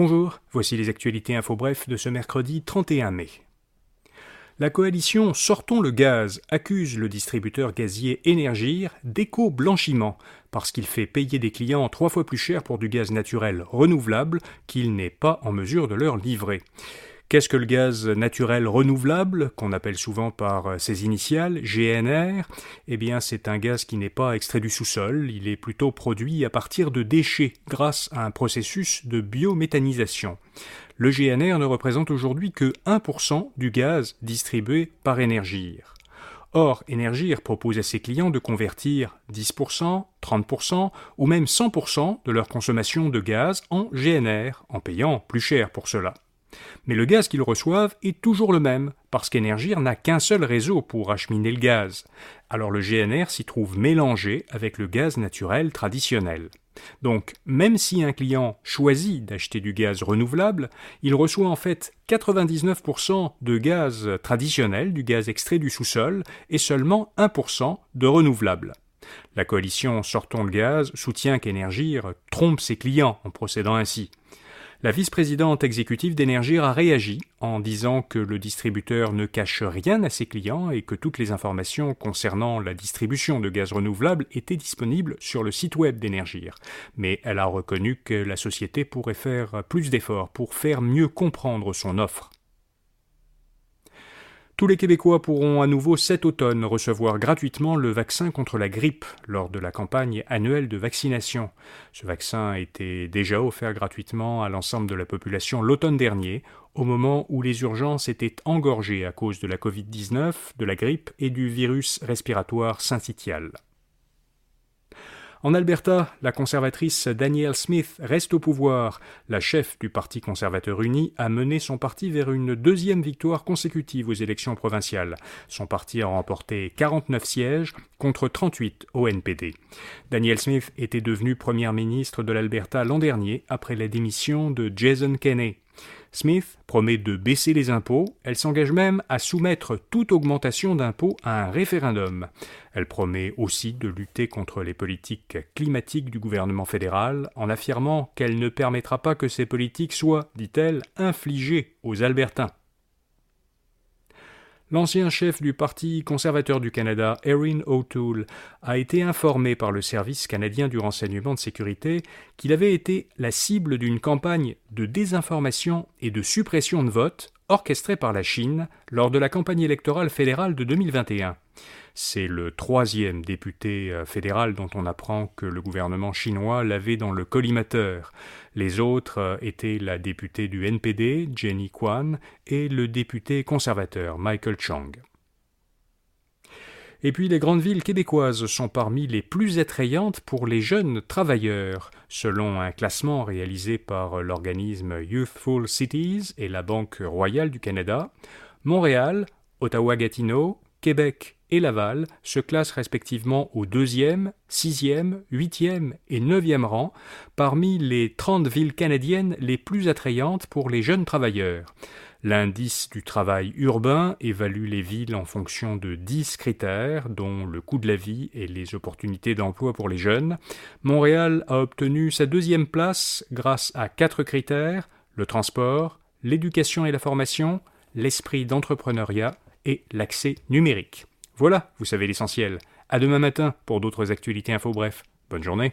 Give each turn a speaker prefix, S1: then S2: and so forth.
S1: Bonjour, voici les actualités info bref de ce mercredi 31 mai. La coalition Sortons le gaz accuse le distributeur gazier Énergir d'éco-blanchiment parce qu'il fait payer des clients trois fois plus cher pour du gaz naturel renouvelable qu'il n'est pas en mesure de leur livrer. Qu'est-ce que le gaz naturel renouvelable, qu'on appelle souvent par euh, ses initiales, GNR Eh bien, c'est un gaz qui n'est pas extrait du sous-sol, il est plutôt produit à partir de déchets grâce à un processus de biométhanisation. Le GNR ne représente aujourd'hui que 1% du gaz distribué par Énergir. Or, Énergir propose à ses clients de convertir 10%, 30% ou même 100% de leur consommation de gaz en GNR, en payant plus cher pour cela. Mais le gaz qu'ils reçoivent est toujours le même, parce qu'Énergir n'a qu'un seul réseau pour acheminer le gaz. Alors le GNR s'y trouve mélangé avec le gaz naturel traditionnel. Donc, même si un client choisit d'acheter du gaz renouvelable, il reçoit en fait 99% de gaz traditionnel, du gaz extrait du sous-sol, et seulement 1% de renouvelable. La coalition Sortons le gaz soutient qu'Énergir trompe ses clients en procédant ainsi. La vice-présidente exécutive d'Énergir a réagi en disant que le distributeur ne cache rien à ses clients et que toutes les informations concernant la distribution de gaz renouvelable étaient disponibles sur le site web d'Énergir. Mais elle a reconnu que la société pourrait faire plus d'efforts pour faire mieux comprendre son offre. Tous les Québécois pourront à nouveau cet automne recevoir gratuitement le vaccin contre la grippe lors de la campagne annuelle de vaccination. Ce vaccin a été déjà offert gratuitement à l'ensemble de la population l'automne dernier, au moment où les urgences étaient engorgées à cause de la Covid-19, de la grippe et du virus respiratoire syncytial. En Alberta, la conservatrice Danielle Smith reste au pouvoir. La chef du Parti conservateur uni a mené son parti vers une deuxième victoire consécutive aux élections provinciales. Son parti a remporté 49 sièges contre 38 au NPD. Danielle Smith était devenue première ministre de l'Alberta l'an dernier après la démission de Jason Kenney. Smith promet de baisser les impôts, elle s'engage même à soumettre toute augmentation d'impôts à un référendum. Elle promet aussi de lutter contre les politiques climatiques du gouvernement fédéral en affirmant qu'elle ne permettra pas que ces politiques soient, dit-elle, infligées aux Albertains. L'ancien chef du Parti conservateur du Canada, Erin O'Toole, a été informé par le Service canadien du renseignement de sécurité qu'il avait été la cible d'une campagne de désinformation et de suppression de vote orchestrée par la Chine lors de la campagne électorale fédérale de 2021. C'est le troisième député euh, fédéral dont on apprend que le gouvernement chinois l'avait dans le collimateur. Les autres euh, étaient la députée du NPD, Jenny Kwan, et le député conservateur, Michael Chang. Et puis les grandes villes québécoises sont parmi les plus attrayantes pour les jeunes travailleurs, selon un classement réalisé par l'organisme Youthful Cities et la Banque royale du Canada. Montréal, Ottawa-Gatineau, Québec et Laval se classent respectivement au deuxième, sixième, huitième et neuvième rang parmi les 30 villes canadiennes les plus attrayantes pour les jeunes travailleurs. L'indice du travail urbain évalue les villes en fonction de 10 critères, dont le coût de la vie et les opportunités d'emploi pour les jeunes. Montréal a obtenu sa deuxième place grâce à quatre critères le transport, l'éducation et la formation, l'esprit d'entrepreneuriat et l'accès numérique. Voilà, vous savez l'essentiel. À demain matin pour d'autres actualités info bref. Bonne journée.